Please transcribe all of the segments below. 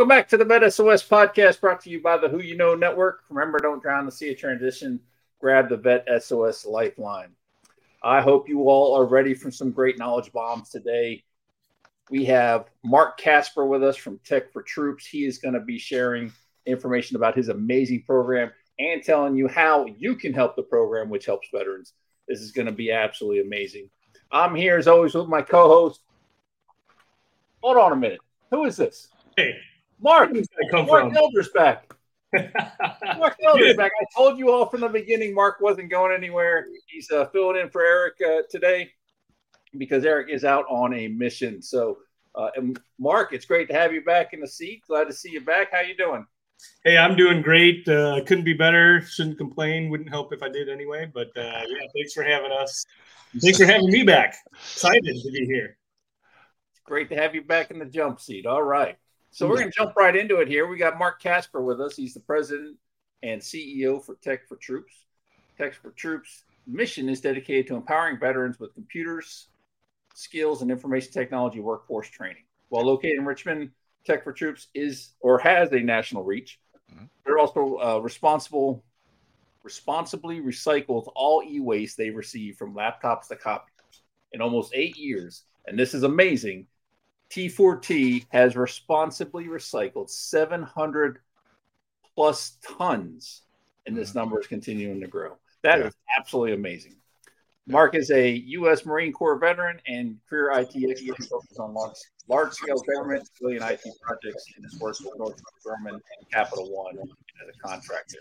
Welcome back to the Vet SOS podcast brought to you by the Who You Know Network. Remember, don't drown the sea of transition. Grab the Vet SOS Lifeline. I hope you all are ready for some great knowledge bombs today. We have Mark Casper with us from Tech for Troops. He is going to be sharing information about his amazing program and telling you how you can help the program, which helps veterans. This is going to be absolutely amazing. I'm here as always with my co-host. Hold on a minute. Who is this? Hey, Mark. come Mark from? Elder's back. Mark Elder's back. I told you all from the beginning Mark wasn't going anywhere. He's uh, filling in for Eric uh, today because Eric is out on a mission. So, uh, Mark, it's great to have you back in the seat. Glad to see you back. How you doing? hey, I'm doing great. Uh, couldn't be better. Shouldn't complain. Wouldn't help if I did anyway. But uh, yeah, thanks for having us. Thanks for having me back. Excited to be here. It's great to have you back in the jump seat. All right. So we're going to jump right into it here. We got Mark Casper with us. He's the president and CEO for Tech for Troops. Tech for Troops mission is dedicated to empowering veterans with computers, skills, and information technology workforce training. While located in Richmond, Tech for Troops is or has a national reach. Mhm. They're also uh, responsible, responsibly recycles all e-waste they receive from laptops to copiers. In almost eight years, and this is amazing, T4T has responsibly recycled 700 plus tons, and this mm. number is continuing to grow. That is Yeah. absolutely amazing. Mark is a U.S. Marine Corps veteran and career IT expert focused on large, large scale government civilian IT projects and has worked with Northrop Grumman and Capital One as a contractor.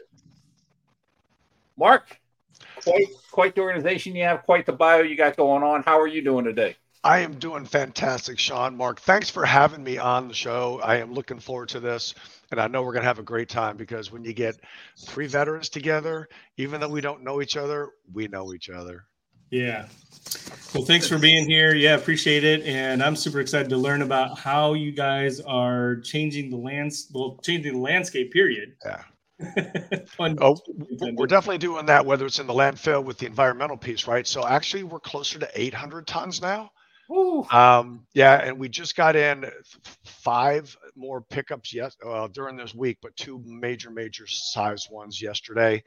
Mark, quite quite the organization you have, quite the bio you got going on. How are you doing today? I am doing fantastic, Sean. Mark, thanks for having me on the show. I am looking forward to this. And I know we're going to have a great time because when you get three veterans together, even though we don't know each other, we know each other. Yeah. Well, thanks for being here. Yeah, appreciate it. And I'm super excited to learn about how you guys are changing the lands, well, changing the landscape. Period. Yeah. Oh, we're definitely doing that, whether it's in the landfill with the environmental piece, right? So actually, we're closer to 800 tons now. Woo. Um, yeah, and we just got in five more pickups yes uh, during this week, but two major, major size ones yesterday.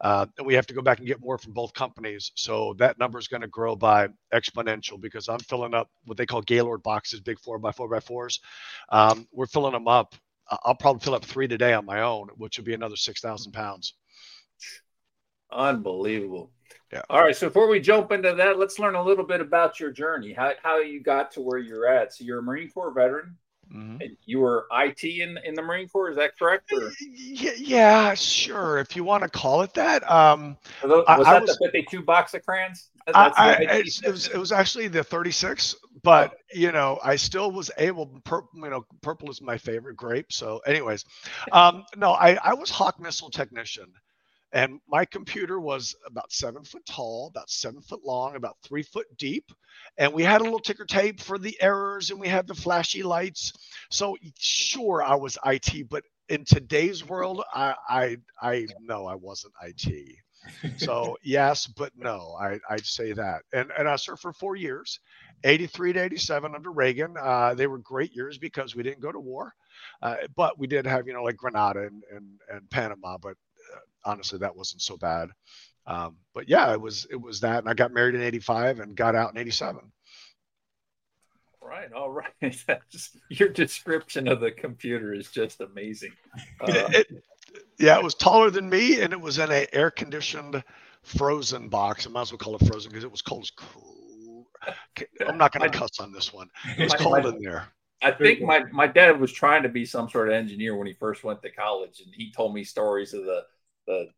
Uh, and we have to go back and get more from both companies. So that number is going to grow by exponential because I'm filling up what they call Gaylord boxes, big four by four by fours. Um, we're filling them up. I- I'll probably fill up three today on my own, which will be another 6,000 pounds. Unbelievable. Yeah. All right. So before we jump into that, let's learn a little bit about your journey. How how you got to where you're at. So you're a Marine Corps veteran. Mhm. And you were IT in, in the Marine Corps. Is that correct? Or Yeah, sure. If you want to call it that. Um, was that I- I the was- 52 box of crayons? I, that's I, IT it, was, it was actually the 36, but you know, I still was able. Pur- you know, purple is my favorite grape. So, anyways, um, no, I, I was Hawk missile technician, and my computer was about seven foot tall, about seven foot long, about three foot deep, and we had a little ticker tape for the errors, and we had the flashy lights. So, sure, I was IT, but in today's world, I I I no, I wasn't IT. So yes, but no, I, I'd say that. And and I served for four years, 83 to 87 under Reagan. Uh, they were great years because we didn't go to war, uh, but we did have you know like Grenada and and, and Panama. But honestly, that wasn't so bad. Um, but yeah, it was it was that, and I got married in 85 and got out in 87. Right. All right. That's- your description of the computer is just amazing. Uh, It- it- yeah, it was taller than me, and it was in a air conditioned frozen box. I might as well call it frozen because it was cold as. I'm not going to cuss on this one. It was cold in there. I think my, my dad was trying to be some sort of engineer when he first went to college, and he told me stories of the the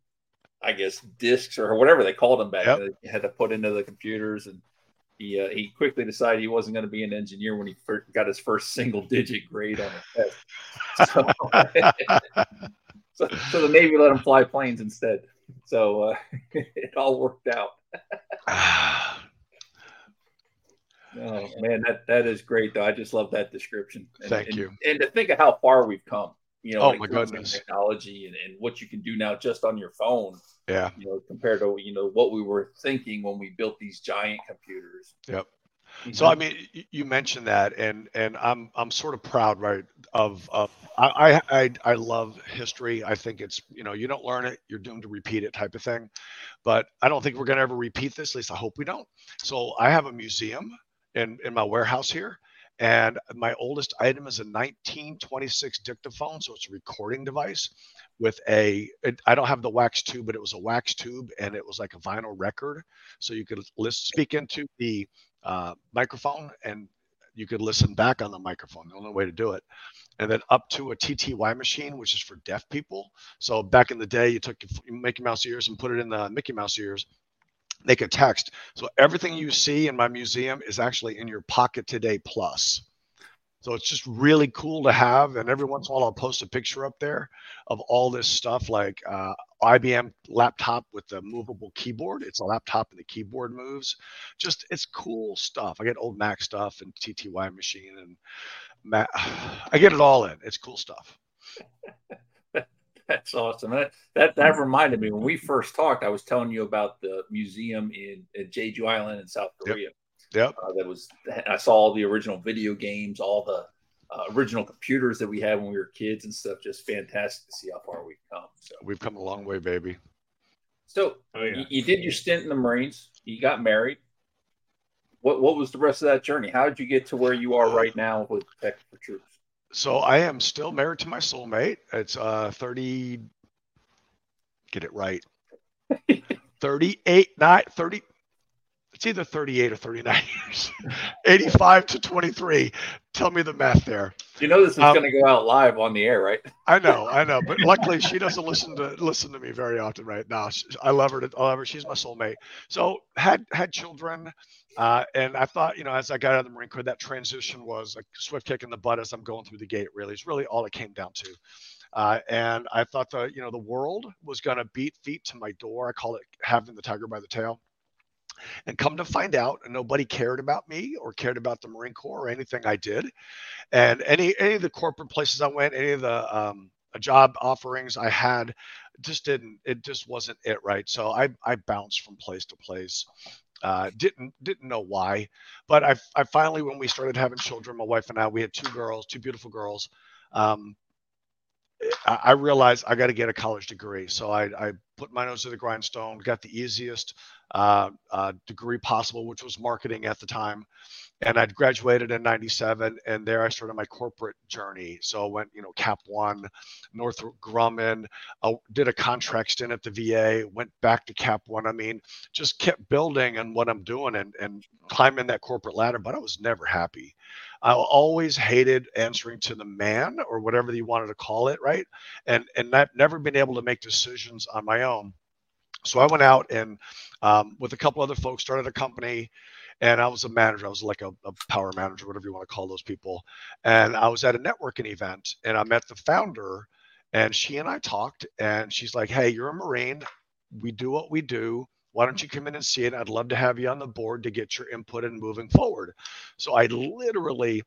I guess discs or whatever they called them back Yep. then. He had to put into the computers, and he uh, he quickly decided he wasn't going to be an engineer when he first got his first single digit grade on the test. So, so, so the Navy let him fly planes instead. So uh, it all worked out. Oh man, that that is great though. I just love that description. And, Thank and- you. And to think of how far we've come, you know, Oh, my goodness. technology and, and what you can do now just on your phone, yeah. you know, compared to you know what we were thinking when we built these giant computers. Yep. You So? I mm-hmm. mean, you mentioned that, and and I'm I'm sort of proud, right, of of I, I I love history. I think it's you know you don't learn it, you're doomed to repeat it type of thing. But I don't think we're going to ever repeat this. At least I hope we don't. So I have a museum in in my warehouse here, and my oldest item is a 1926 dictaphone, so it's a recording device with a. It, I don't have the wax tube, but it was a wax tube, and it was like a vinyl record, so you could list, speak into the uh, microphone and you could listen back on the microphone. The only way to do it and then up to a TTY machine, which is for deaf people. So back in the day, you took your Mickey Mouse ears and put it in the Mickey Mouse ears. They could text. So everything you see in my museum is actually in your Pocket Today Plus. So it's just really cool to have. And every once in a while, I'll post a picture up there of all this stuff like uh, IBM laptop with the movable keyboard. It's a laptop and the keyboard moves. Just it's cool stuff. I get old Mac stuff and TTY machine and Mac. I get it all in. It's cool stuff. That's awesome. That, that that reminded me when we first talked. I was telling you about the museum in, in Jeju Island in South Korea. Yep. Yep. Uh, that was I saw all the original video games, all the uh, original computers that we had when we were kids and stuff. Just fantastic to see how far we've come. So we've come a long way, baby. So oh, yeah. you, you, did your stint in the Marines. You got married. What what was the rest of that journey? How did you get to where you are right now with Tech for Troops? So I am still married to my soulmate. It's uh 30 get it right. 38 not 30 it's either 38 or 39 years 85 to 23 tell me the math there. You know this is um, going to go out live on the air right? I know i know but luckily she doesn't listen to listen to me very often right? Now i love her to, i love her. She's my soulmate. So had had children uh, and i thought you know as i got out of the marine corps that transition was a swift kick in the butt as i'm going through the gate really. It's really all it came down to. Uh, and I thought the you know the world was going to beat feet to my door. I call it having the tiger by the tail. And come to find out, nobody cared about me or cared about the Marine Corps or anything I did. And any any of the corporate places I went, any of the um, job offerings I had, just didn't. It just wasn't it right. So I I bounced from place to place. Uh, didn't didn't know why, but I I finally when we started having children, my wife and I, we had two girls, two beautiful girls. Um, I realized I got to get a college degree. So I, I, put my nose to the grindstone, got the easiest uh, uh, degree possible, which was marketing at the time. And I'd graduated in 97 and there I started my corporate journey. So I went, you know, Cap One, Northrop Grumman, uh, did a contract stint at the VA, went back to Cap One. I mean, just kept building on what I'm doing and, and climbing that corporate ladder, but I was never happy. I always hated answering to the man or whatever you wanted to call it, right? And and I've never been able to make decisions on my own. So I went out and um, with a couple other folks started a company and I was a manager. I was like a, a, power manager, whatever you want to call those people. And I was at a networking event and I met the founder and she and I talked and she's like, Hey, you're a Marine. We do what we do. Why don't you come in and see it? I'd love to have you on the board to get your input and moving forward. So I literally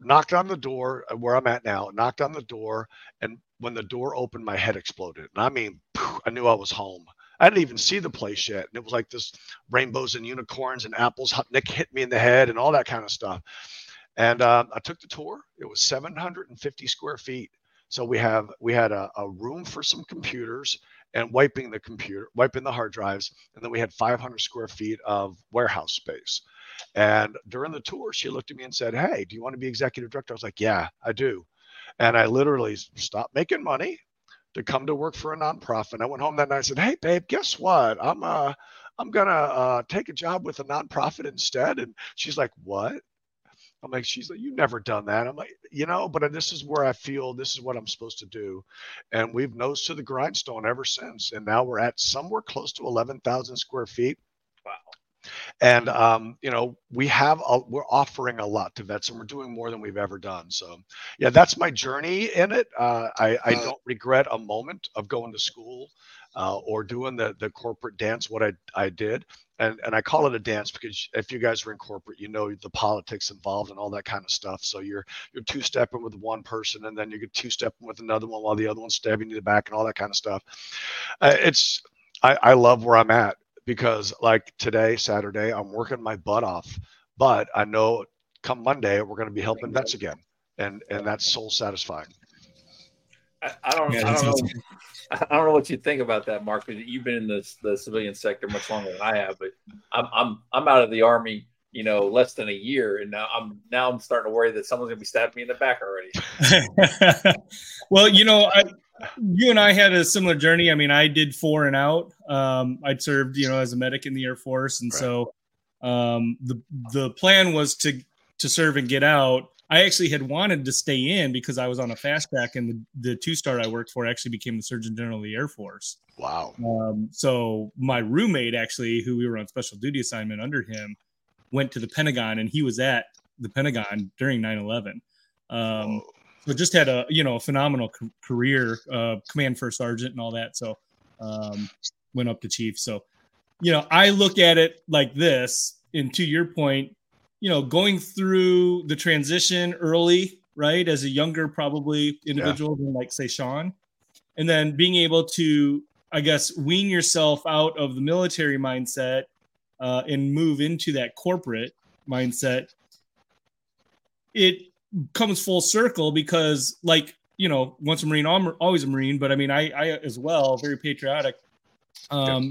knocked on the door uh, where I'm at now, knocked on the door. And when the door opened, my head exploded. And I mean, I knew I was home. I didn't even see the place yet. And it was like this rainbows and unicorns and apples. Nick hit me in the head and all that kind of stuff. And uh, I took the tour. It was 750 square feet. So we have we had a, a room for some computers and wiping the computer, wiping the hard drives. And then we had 500 square feet of warehouse space. And during the tour, she looked at me and said, Hey, do you want to be executive director? I was like, Yeah, I do. And I literally stopped making money to come to work for a nonprofit. I went home that night and said, Hey, babe, guess what? I'm uh I'm gonna uh, take a job with a nonprofit instead. And she's like, What? I'm like, she's like, you've never done that. I'm like, you know, but this is where I feel this is what I'm supposed to do. And we've nosed to the grindstone ever since. And now we're at somewhere close to 11,000 square feet. Wow. And, um, you know, we have, a, we're offering a lot to vets and we're doing more than we've ever done. So, yeah, that's my journey in it. Uh, I, I don't regret a moment of going to school uh, or doing the the corporate dance what I I did. And and I call it a dance because if you guys are in corporate you know the politics involved and all that kind of stuff. So you're you're two stepping with one person and then you get two stepping with another one while the other one's stabbing you in the back and all that kind of stuff. Uh, it's I, I love where I'm at because like today Saturday I'm working my butt off but I know come Monday we're going to be helping vets again and and that's soul satisfying I, I don't, yeah, I don't know. Awesome. I don't know what you think about that, Mark. Because you've been in the the civilian sector much longer than I have, but I'm I'm I'm out of the army, you know, less than a year, and now I'm now I'm starting to worry that someone's gonna be stabbing me in the back already. well, you know, I, you and I had a similar journey. I mean, I did four and out. Um, I'd served, you know, as a medic in the Air Force, and right. so um, the the plan was to to serve and get out. I actually had wanted to stay in because I was on a fast track, and the, the two star I worked for actually became the Surgeon General of the Air Force. Wow. Um, so my roommate, actually, who we were on special duty assignment under him, went to the Pentagon, and he was at the Pentagon during 9 11. Um, so just had a you know a phenomenal career, uh, command first sergeant and all that. So um, went up to chief. So you know I look at it like this. And to your point, you know, going through the transition early, right, as a younger probably individual yeah. than like say Sean, and then being able to, I guess, wean yourself out of the military mindset uh, and move into that corporate mindset. It comes full circle because like you know once a marine always a marine but i mean i i as well very patriotic um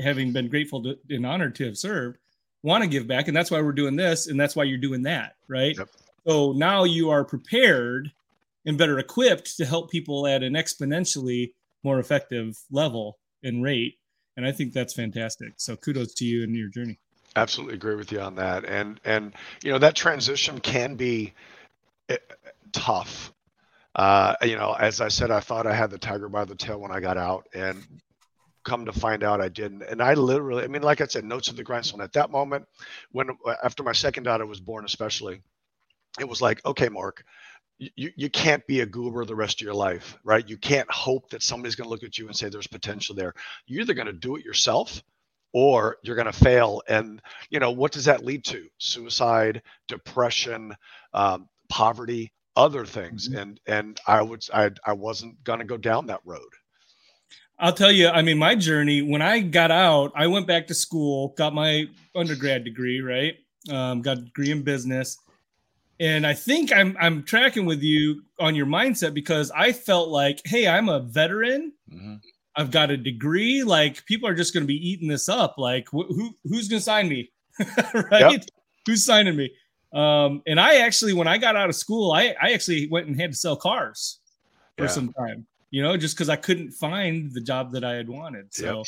having been grateful to, and honored to have served want to give back and that's why we're doing this and that's why you're doing that right? Yep. so now you are prepared and better equipped to help people at an exponentially more effective level and rate and i think that's fantastic. So kudos to you and your journey. Absolutely agree with you on that and and you know that transition can be tough. Uh, you know, as I said, I thought I had the tiger by the tail when I got out, and come to find out I didn't. And I literally, I mean, like I said, notes of the grindstone. At that moment, when after my second daughter was born, especially, it was like, okay, Mark, you, you can't be a goober the rest of your life, right? You can't hope that somebody's going to look at you and say there's potential there. You're either going to do it yourself or you're going to fail. And, you know, what does that lead to? Suicide, depression, um, poverty, other things, mm-hmm. and and I would I I wasn't gonna go down that road. I'll tell you, I mean, my journey when I got out, I went back to school, got my undergrad degree, right? Um, got a degree in business. And I think I'm I'm tracking with you on your mindset because I felt like, hey, I'm a veteran. Mm-hmm. I've got a degree. Like people are just going to be eating this up. Like wh- who who's going to sign me, right? Yep. Who's signing me? Um, and I actually, when I got out of school, I, I actually went and had to sell cars for yeah. some time, you know, just because I couldn't find the job that I had wanted. So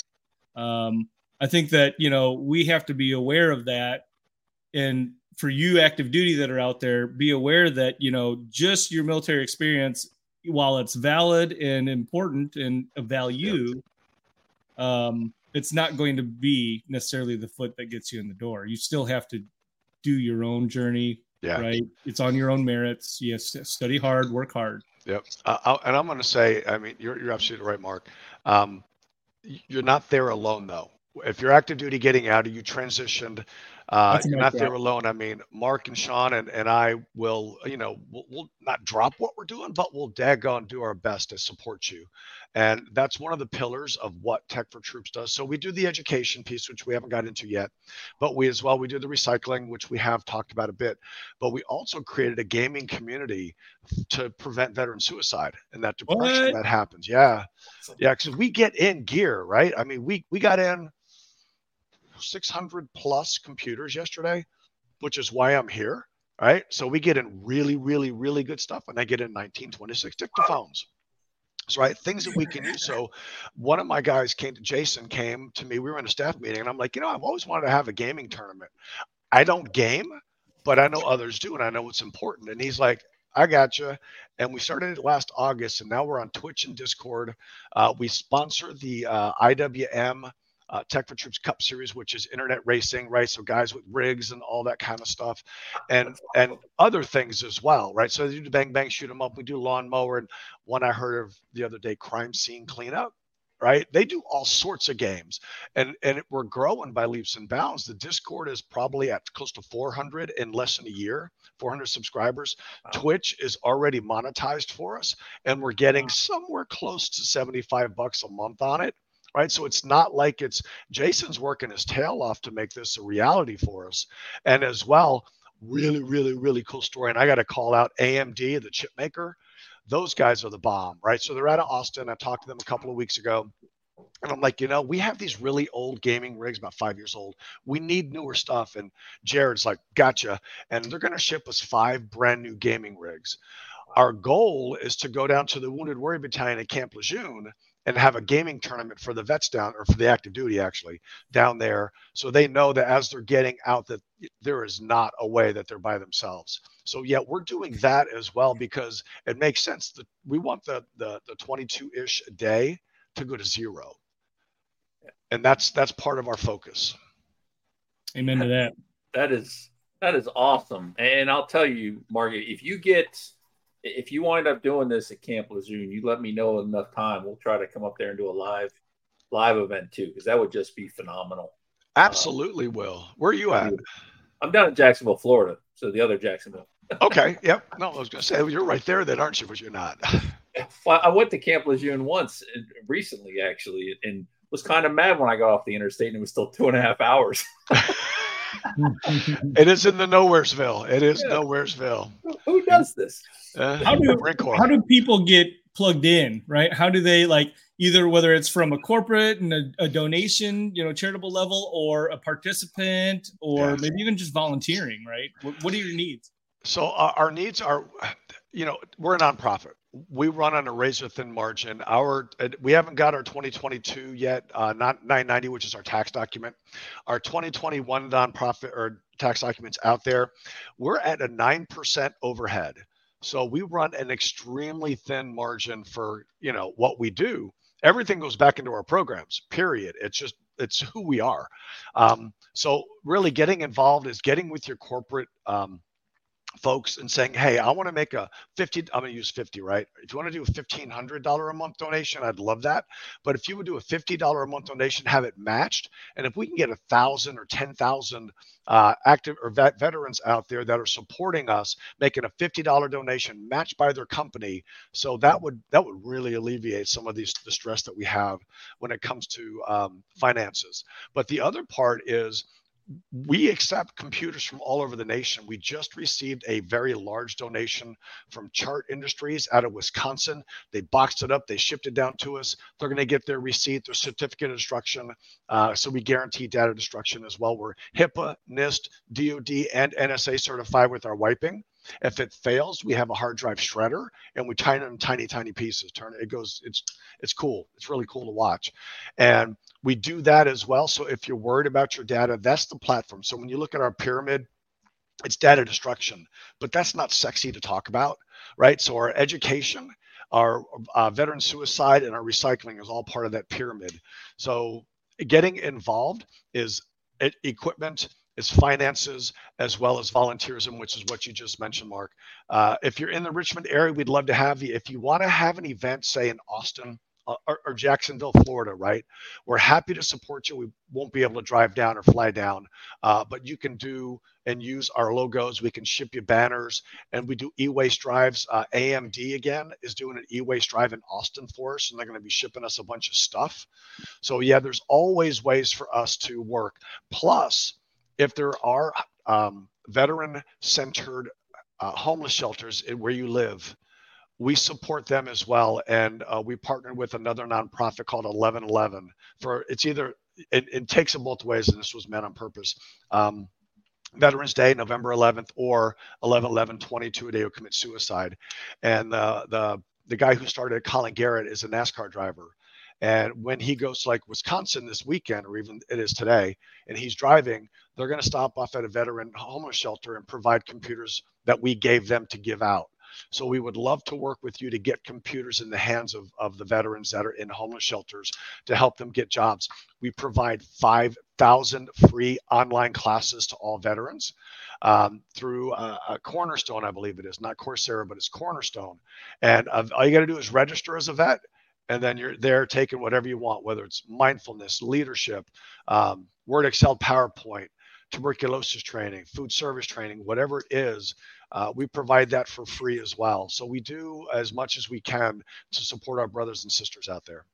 yep. um, I think that, you know, we have to be aware of that. And for you active duty that are out there, be aware that, you know, just your military experience, while it's valid and important and of value, yep. um, it's not going to be necessarily the foot that gets you in the door. You still have to do your own journey. Yeah. Right. It's on your own merits. Yes. Study hard, work hard. Yep. Uh, and I'm going to say, I mean, you're, you're absolutely right, Mark. Um, you're not there alone, though. If you're active duty getting out or you transitioned, uh, you're not there alone. I mean, Mark and Sean and, and I will, you know, we'll, we'll not drop what we're doing, but we'll daggone do our best to support you. And that's one of the pillars of what Tech for Troops does. So we do the education piece, which we haven't got into yet, but we as well, we do the recycling, which we have talked about a bit, but we also created a gaming community to prevent veteran suicide and that depression what? that happens. Yeah. Yeah. Cause we get in gear, right? I mean, we, we got in 600 plus computers yesterday, which is why I'm here. Right. So we get in really, really, really good stuff. And I get in 1926 dictaphones. So, right, things that we can use. So, one of my guys came to Jason, came to me. We were in a staff meeting, and I'm like, you know, I've always wanted to have a gaming tournament. I don't game, but I know others do, and I know it's important. And he's like, I got you. And we started it last August, and now we're on Twitch and Discord. Uh, we sponsor the uh, IWM uh, Tech for Troops Cup Series, which is internet racing, right? So guys with rigs and all that kind of stuff, and and other things as well, right? So they do bang bang shoot them up. We do lawnmower, and one I heard of the other day, crime scene cleanup. Right, they do all sorts of games, and and we're growing by leaps and bounds. The Discord is probably at close to 400 in less than a year, 400 subscribers. Wow. Twitch is already monetized for us, and we're getting somewhere close to 75 bucks a month on it right? So it's not like it's Jason's working his tail off to make this a reality for us. And as well, really, really, really cool story. And I got to call out AMD, the chip maker. Those guys are the bomb, right? So they're out of Austin. I talked to them a couple of weeks ago. And I'm like, you know, we have these really old gaming rigs, about five years old. We need newer stuff. And Jared's like, gotcha. And they're going to ship us five brand new gaming rigs. Our goal is to go down to the Wounded Warrior Battalion at Camp Lejeune and have a gaming tournament for the vets down or for the active duty actually down there. So they know that as they're getting out that there is not a way that they're by themselves. So yeah we're doing that as well because it makes sense. That we want the the, the 22-ish a day to go to zero. And that's that's part of our focus. Amen to that. That is that is awesome. And i'll tell you margaret if you get if you wind up doing this at Camp Lejeune, you let me know enough time. We'll try to come up there and do a live live event too, because that would just be phenomenal. Absolutely, um, will. Where are you at? I'm down in Jacksonville, Florida. So the other Jacksonville. okay. Yep. No, I was going to say you're right there, then, aren't you? But you're not. I went to Camp Lejeune once recently, actually, and was kind of mad when I got off the interstate, and it was still two and a half hours. it is in the Nowheresville. It is yeah. Nowheresville. Who does this? Uh, how do how do people get plugged in? Right? How do they like either whether it's from a corporate and a, a donation, you know, charitable level, or a participant, or yes. maybe even just volunteering? Right? What, what are your needs? So uh, our needs are, you know, we're a nonprofit we run on a razor thin margin. Our we haven't got our 2022 yet, uh, not 990, which is our tax document. Our 2021 nonprofit or tax documents out there. We're at a nine percent overhead, so we run an extremely thin margin for you know what we do. Everything goes back into our programs. Period. It's just it's who we are. Um, so really, getting involved is getting with your corporate. Um, folks and saying, Hey, I want to make a 50, I'm going to use 50, right? If you want to do a $1,500 a month donation, I'd love that. But if you would do a $50 a month donation, have it matched. And if we can get a thousand or 10,000 uh, active or vet veterans out there that are supporting us, making a $50 donation matched by their company. So that would, that would really alleviate some of these, the stress that we have when it comes to um, finances. But the other part is, we accept computers from all over the nation. We just received a very large donation from Chart Industries out of Wisconsin. They boxed it up, they shipped it down to us. They're going to get their receipt, their certificate of destruction. Uh, so we guarantee data destruction as well. We're HIPAA, NIST, DoD, and NSA certified with our wiping. If it fails, we have a hard drive shredder and we tiny it in tiny, tiny pieces. Turn it, it goes, it's it's cool. It's really cool to watch. And we do that as well. So if you're worried about your data, that's the platform. So when you look at our pyramid, it's data destruction, but that's not sexy to talk about, right? So our education, our uh, veteran suicide, and our recycling is all part of that pyramid. So getting involved is equipment, is finances as well as volunteerism, which is what you just mentioned, Mark. Uh, if you're in the Richmond area, we'd love to have you. If you want to have an event, say in Austin uh, or, or, Jacksonville, Florida, right? We're happy to support you. We won't be able to drive down or fly down, uh, but you can do and use our logos. We can ship you banners, and we do e-waste drives. Uh, AMD again is doing an e-waste drive in Austin for us, and they're going to be shipping us a bunch of stuff. So yeah, there's always ways for us to work. Plus, if there are um, veteran-centered uh, homeless shelters where you live we support them as well. And uh, we partnered with another nonprofit called 1111 for it's either, it, it, takes them both ways, and this was meant on purpose. Um, Veterans Day, November 11th, or 11 11 22, a day who commit suicide. And the, the, the guy who started Colin Garrett is a NASCAR driver. And when he goes to like Wisconsin this weekend, or even it is today, and he's driving, they're going to stop off at a veteran homeless shelter and provide computers that we gave them to give out. So we would love to work with you to get computers in the hands of, of the veterans that are in homeless shelters to help them get jobs. We provide 5,000 free online classes to all veterans um, through a, a, Cornerstone, I believe it is, not Coursera, but it's Cornerstone. And uh, all you got to do is register as a vet and then you're there taking whatever you want, whether it's mindfulness, leadership, um, Word, Excel, PowerPoint, tuberculosis training, food service training, whatever it is, uh, we provide that for free as well. So we do as much as we can to support our brothers and sisters out there.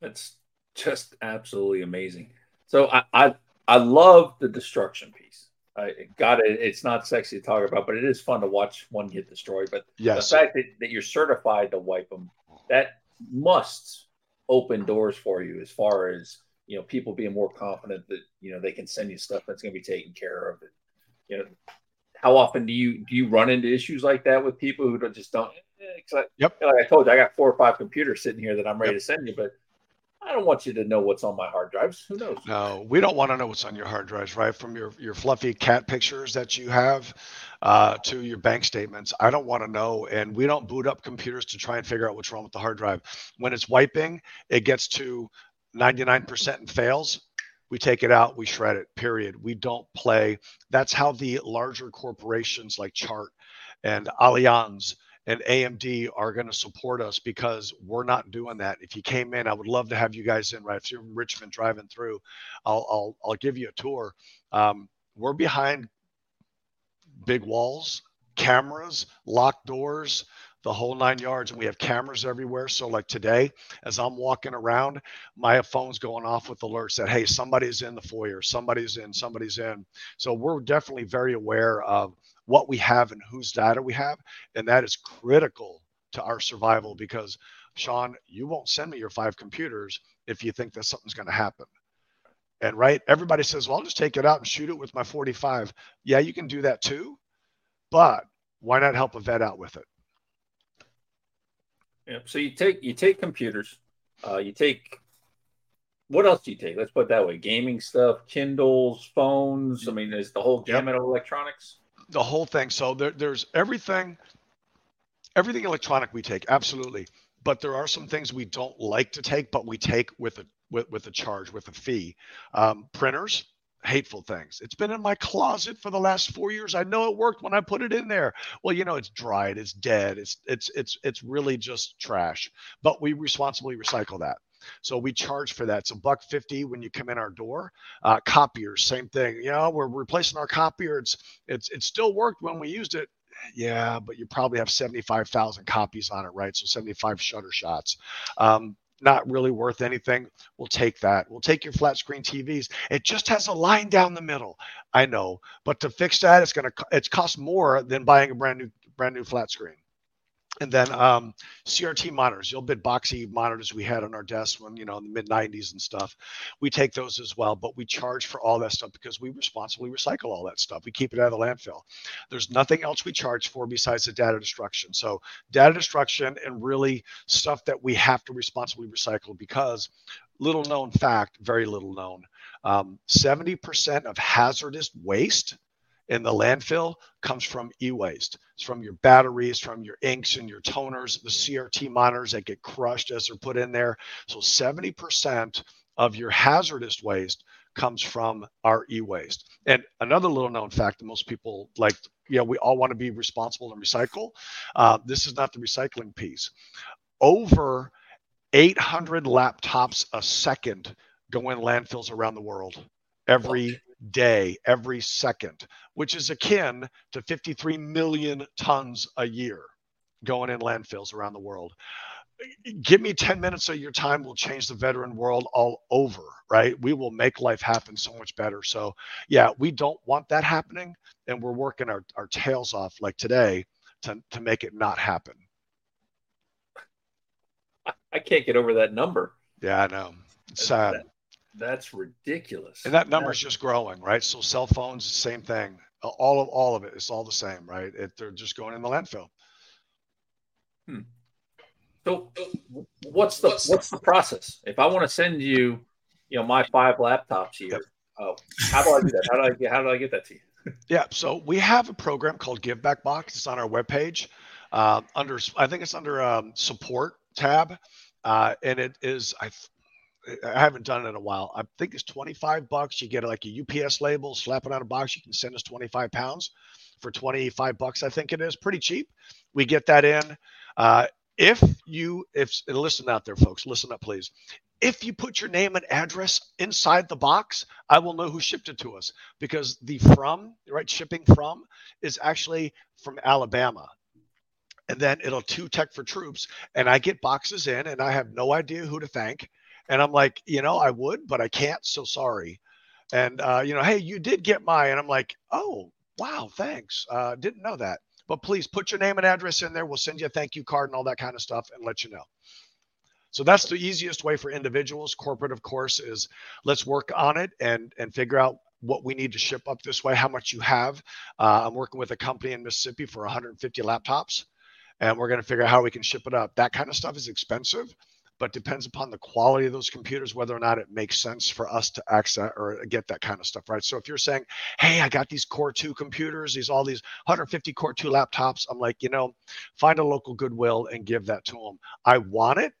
That's just absolutely amazing. So I I, I love the destruction piece. uh, got it. It's not sexy to talk about, but it is fun to watch one get destroyed. But yes. the fact that, that you're certified to wipe them, that must open doors for you as far as you know people being more confident that you know they can send you stuff that's going to be taken care of. You know, how often do you do you run into issues like that with people who don't, just don't? Eh, I, yep. Like I told you, I got four or five computers sitting here that I'm ready yep. to send you, but I don't want you to know what's on my hard drives. Who knows? No, we don't want to know what's on your hard drives, right? From your your fluffy cat pictures that you have uh, to your bank statements. I don't want to know, and we don't boot up computers to try and figure out what's wrong with the hard drive. When it's wiping, it gets to 99% and fails. We take it out, we shred it. Period. We don't play. That's how the larger corporations like Chart and Allianz and AMD are going to support us because we're not doing that. If you came in, I would love to have you guys in. Right, if you're in Richmond driving through, I'll I'll I'll give you a tour. Um, we're behind big walls, cameras, locked doors, the whole nine yards, and we have cameras everywhere. So like today, as I'm walking around, my phone's going off with alerts that hey, somebody's in the foyer, somebody's in, somebody's in. So we're definitely very aware of what we have and whose data we have. And that is critical to our survival because, Sean, you won't send me your five computers if you think that something's going to happen. And right, everybody says, well, I'll just take it out and shoot it with my 45. Yeah, you can do that too. But why not help a vet out with it? Yeah. So you take you take computers, uh, you take what else do you take? Let's put it that way: gaming stuff, Kindles, phones. I mean, there's the whole gamut yep. of electronics the whole thing. So there, there's everything, everything electronic we take, absolutely. But there are some things we don't like to take, but we take with a with, with a charge, with a fee. Um, printers, hateful things. It's been in my closet for the last four years. I know it worked when I put it in there. Well, you know, it's dried, it's dead, it's it's it's it's really just trash. But we responsibly recycle that. So we charge for that. So buck fifty when you come in our door. Uh, copiers, same thing. Know, we're replacing our copier. It's it's it still worked when we used it. Yeah, but you probably have seventy five thousand copies on it, right? So seventy five shutter shots. Um, not really worth anything. We'll take that. We'll take your flat screen TVs. It just has a line down the middle. I know, but to fix that, it's gonna it's cost more than buying a brand new brand new flat screen. And then um, CRT monitors, the old bit boxy monitors we had on our desk when, you know, in the mid 90s and stuff. We take those as well, but we charge for all that stuff because we responsibly recycle all that stuff. We keep it out of the landfill. There's nothing else we charge for besides the data destruction. So, data destruction and really stuff that we have to responsibly recycle because, little known fact, very little known, um, 70% of hazardous waste in the landfill comes from e-waste. It's from your batteries, from your inks and your toners, the CRT monitors that get crushed as they're put in there. So 70% of your hazardous waste comes from our e-waste. And another little known fact that most people like, yeah, we all want to be responsible and recycle. Uh, this is not the recycling piece. Over 800 laptops a second go in landfills around the world every day, every second, which is akin to 53 million tons a year going in landfills around the world. Give me 10 minutes of your time, we'll change the veteran world all over, right? We will make life happen so much better. So, yeah, we don't want that happening. And we're working our, our tails off like today to, to make it not happen. I can't get over that number. Yeah, I know. It's sad. That, that's ridiculous. And that number is just growing, right? So cell phones, same thing. All of all of it, it's all the same, right? It, they're just going in the landfill. Hmm. So, what's the what's the process? If I want to send you, you know, my five laptops here, yep. uh, how do I do that? How do I get how do I get that to you? yeah, so we have a program called Give Back Box. It's on our webpage. Uh, under I think it's under um, support tab, uh, and it is I I haven't done it in a while. I think it's 25 bucks. You get like a UPS label, slap it on a box. You can send us 25 pounds for 25 bucks. I think it is pretty cheap. We get that in. Uh, if you, if listen out there, folks, listen up, please. If you put your name and address inside the box, I will know who shipped it to us because the from, right, shipping from is actually from Alabama and then it'll two tech for troops and i get boxes in and i have no idea who to thank and I'm like, you know, I would, but I can't. So sorry. and uh, you know, hey, you did get my, And I'm like, oh, wow, thanks. Uh, didn't know that. But please put your name and address in there. We'll send you a thank you card and all that kind of stuff and let you know. So that's the easiest way for individuals. Corporate, of course, is let's work on it and and figure out what we need to ship up this way, how much you have. Uh, I'm working with a company in Mississippi for 150 laptops, and we're going to figure out how we can ship it up. That kind of stuff is expensive but depends upon the quality of those computers whether or not it makes sense for us to access or get that kind of stuff right? So if you're saying hey i got these core 2 computers these all these 150 core 2 laptops i'm like you know find a local goodwill and give that to them i want it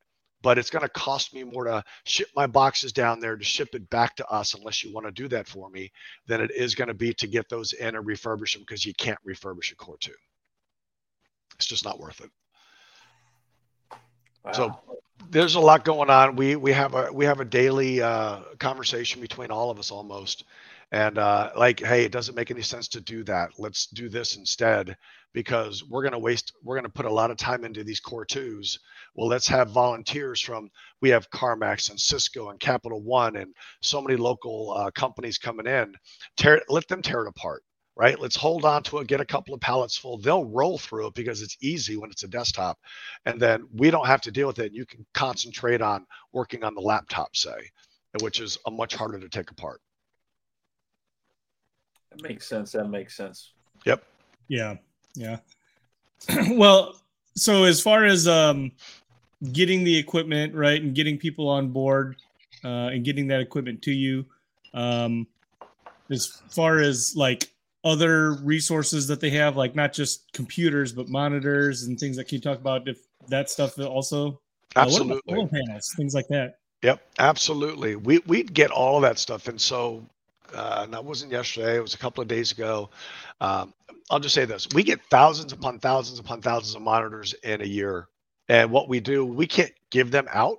but it's going to cost me more to ship my boxes down there to ship it back to us unless you want to do that for me than it is going to be to get those in and refurbish them because you can't refurbish a core 2 it's just not worth it. Wow. so there's a lot going on. We we have a we have a daily uh, conversation between all of us almost, and uh, like, hey, it doesn't make any sense to do that. Let's do this instead because we're going to waste. We're going to put a lot of time into these core twos. Well, let's have volunteers from. We have CarMax and Cisco and Capital One and so many local uh, companies coming in. Tear let them tear it apart right? Let's hold on to it, get a couple of pallets full. They'll roll through it because it's easy when it's a desktop. And then we don't have to deal with it. You can concentrate on working on the laptop, say, which is a much harder to take apart. That makes sense. That makes sense. Yep. Yeah. Yeah. well, so as far as um, getting the equipment right and getting people on board uh, and getting that equipment to you, um, as far as like other resources that they have, like not just computers but monitors and things that you talk about. If that stuff also absolutely uh, panels, things like that. Yep, absolutely. We we'd get all of that stuff, and so uh, that wasn't yesterday. It was a couple of days ago. Um, I'll just say this: we get thousands upon thousands upon thousands of monitors in a year, and what we do, we can't give them out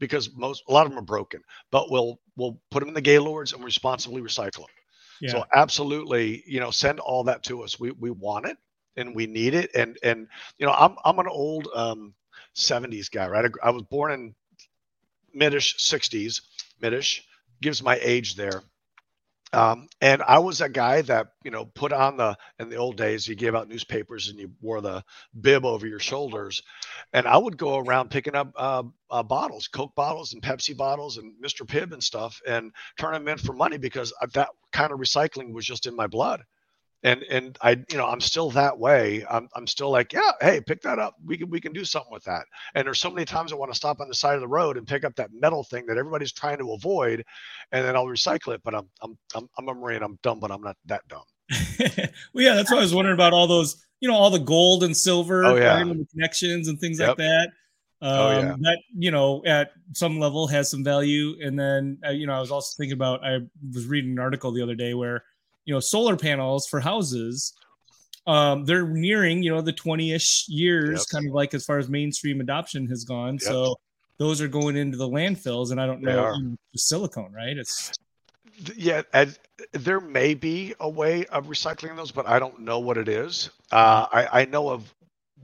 because most a lot of them are broken. But we'll we'll put them in the Gaylords and responsibly recycle them. Yeah. So absolutely, you know, send all that to us. We we want it and we need it. And and you know, I'm I'm an old um 70s guy, right? I, I was born in midish 60s, midish gives my age there. Um, and I was a guy that, you know, put on the, in the old days, you gave out newspapers and you wore the bib over your shoulders. And I would go around picking up uh, uh, bottles, Coke bottles and Pepsi bottles and Mr. Pibb and stuff and turn them in for money because that kind of recycling was just in my blood and and I you know I'm still that way. I'm I'm still like yeah, hey, pick that up. We can we can do something with that. And there's so many times I want to stop on the side of the road and pick up that metal thing that everybody's trying to avoid, and then I'll recycle it. But I'm I'm I'm, I'm a marine. I'm dumb, but I'm not that dumb. well, yeah, that's why I was wondering about all those, you know, all the gold and silver, oh, yeah. connections and things yep. like that. Um, oh, yeah. That you know at some level has some value and then uh, you know i was also thinking about i was reading an article the other day where you know solar panels for houses um, they're nearing you know the 20ish years yep. kind of like as far as mainstream adoption has gone. Yep. so those are going into the landfills and i don't know the silicone right? It's yeah and there may be a way of recycling those but i don't know what it is. Uh, I, I know of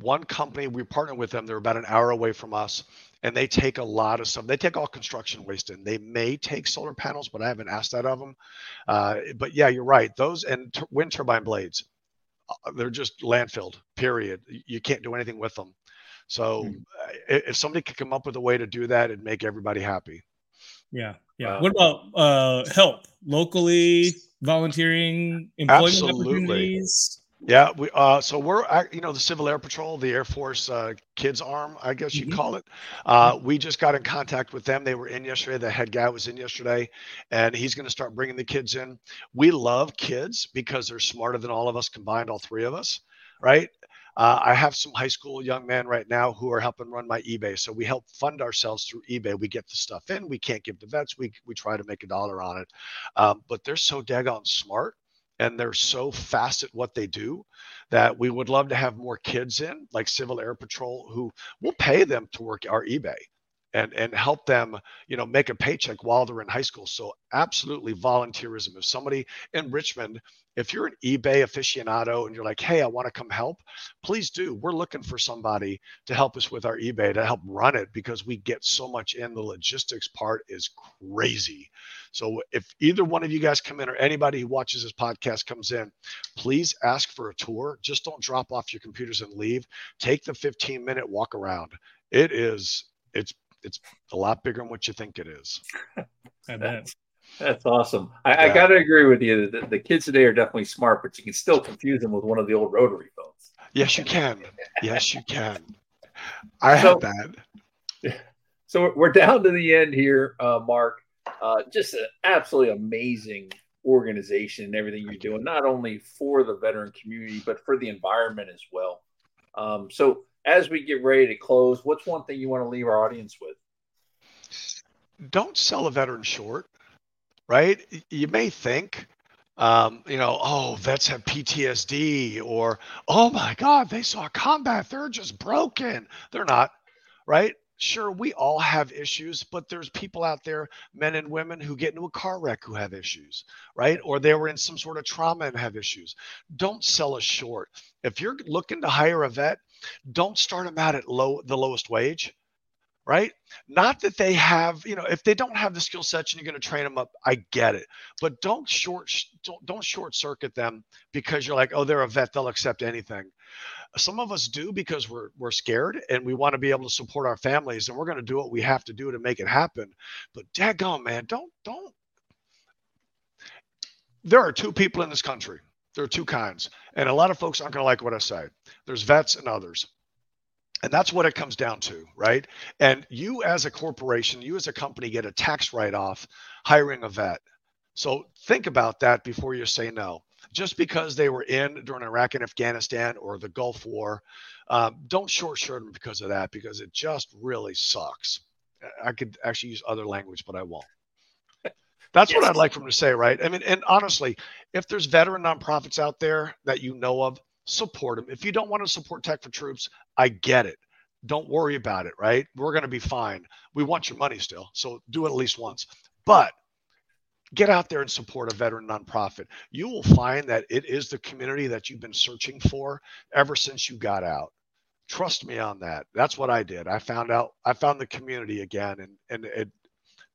one company we partner with them they're about an hour away from us and they take a lot of stuff. They take all construction waste in. They may take solar panels, but I haven't asked that of them. Uh, but yeah, you're right. Those and t- wind turbine blades, uh, they're just landfilled. Period. You can't do anything with them. So mm-hmm. if somebody could come up with a way to do that, it'd make everybody happy. Yeah, yeah. Uh, what about uh, help locally, volunteering, employment absolutely. opportunities? Yeah, we uh, so we're you know the Civil Air Patrol, the Air Force uh, kids arm, I guess you mm-hmm. call it. Uh, we just got in contact with them. They were in yesterday. The head guy was in yesterday, and he's going to start bringing the kids in. We love kids because they're smarter than all of us combined, all three of us, right? Uh, I have some high school young men right now who are helping run my eBay. So we help fund ourselves through eBay. We get the stuff in. We can't give the vets. We we try to make a dollar on it, um, but they're so daggone smart and they're so fast at what they do that we would love to have more kids in like civil air patrol who will pay them to work our ebay and and help them you know make a paycheck while they're in high school. So absolutely volunteerism. If somebody in richmond if you're an ebay aficionado and you're like hey i want to come help please do. We're looking for somebody to help us with our ebay to help run it because we get so much in. The logistics part is crazy. So if either one of you guys come in or anybody who watches this podcast comes in please ask for a tour. Just don't drop off your computers and leave. Take the 15 minute walk around. It is it's it's a lot bigger than what you think it is. I bet. That's awesome. I, yeah. I got to agree with you. The, the, kids today are definitely smart, but you can still confuse them with one of the old rotary phones. Yes, you can. Yes, you can. I so, had that. So we're down to the end here, uh, Mark. Uh, just an absolutely amazing organization and everything you're doing, not only for the veteran community, but for the environment as well. Um, so as we get ready to close, what's one thing you want to leave our audience with? Don't sell a veteran short, right? You may think, um, you know, oh, vets have PTSD, or oh my God, they saw combat, they're just broken. They're not, right? Sure, we all have issues, but there's people out there, men and women, who get into a car wreck who have issues, right? Or they were in some sort of trauma and have issues. Don't sell us short. If you're looking to hire a vet, don't start them out at low the lowest wage right not that they have you know if they don't have the skill sets and you're going to train them up i get it but don't short don't, don't short circuit them because you're like oh they're a vet they'll accept anything some of us do because we're we're scared and we want to be able to support our families and we're going to do what we have to do to make it happen but daggone man don't don't there are two people in this country there are two kinds. And a lot of folks aren't going to like what I say. There's vets and others. And that's what it comes down to, right? And you, as a corporation, you as a company, get a tax write off hiring a vet. So think about that before you say no. Just because they were in during Iraq and Afghanistan or the Gulf War, um, don't short shirt them because of that, because it just really sucks. I could actually use other language, but I won't. That's yes. what I'd like for them to say, right? I mean, and honestly, if there's veteran nonprofits out there that you know of, support them. If you don't want to support Tech for Troops, I get it. Don't worry about it, right? We're going to be fine. We want your money still, so do it at least once. But get out there and support a veteran nonprofit. You will find that it is the community that you've been searching for ever since you got out. Trust me on that. That's what I did. I found out I found the community again and and it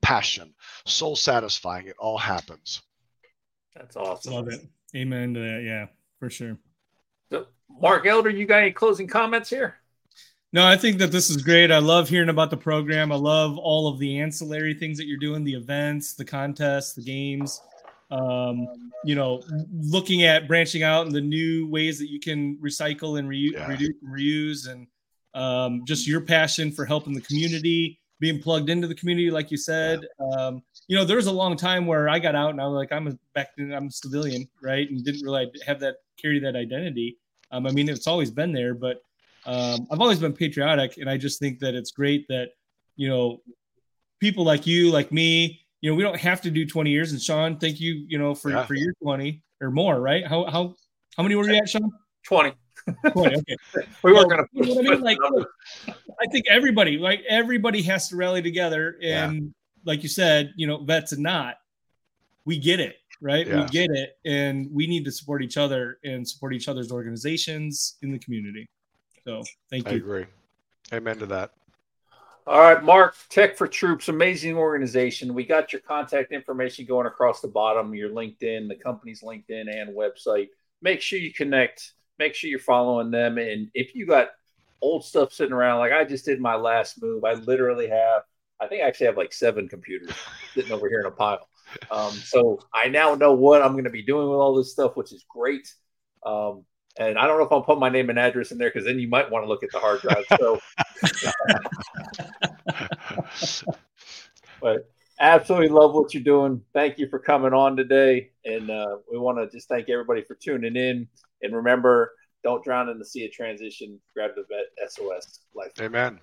passion, soul satisfying. It all happens. That's awesome. Love it. Amen to that. Yeah, for sure. So, Mark Elder, you got any closing comments here? No, I think that this is great. I love hearing about the program. I love all of the ancillary things that you're doing, the events, the contests, the games. Um, you know, looking at branching out and the new ways that you can recycle and yeah. reduce reuse, and um, just your passion for helping the community being plugged into the community, like you said. Um, you know, there was a long time where I got out and I was like, I'm a back then I'm a civilian, right? And didn't really have that carry that identity. Um, I mean, it's always been there, but um, I've always been patriotic, and I just think that it's great that you know people like you, like me, you know, we don't have to do 20 years. And Sean, thank you, you know, for yeah. for your 20 or more, right? How how how many were you at, Sean? 20. 20 okay. we weren't going to. You know I mean? Like, I think everybody, like everybody, has to rally together, and yeah. like you said, you know, vets and not, we get it, right? Yeah. We get it, and we need to support each other and support each other's organizations in the community. So, thank you. I agree. Amen to that. All right, Mark, Tech for Troops, amazing organization. We got your contact information going across the bottom, your LinkedIn, the company's LinkedIn and website. Make sure you connect make sure you're following them. And if you got old stuff sitting around, like I just did my last move, I literally have, I think I actually have like seven computers sitting over here in a pile. Um, so I now know what I'm going to be doing with all this stuff, which is great. Um, and I don't know if I'll put my name and address in there because then you might want to look at the hard drive. So, but absolutely love what you're doing. Thank you for coming on today. And uh, we want to just thank everybody for tuning in. And remember, don't drown in the sea of transition. Grab the vet SOS life. Amen.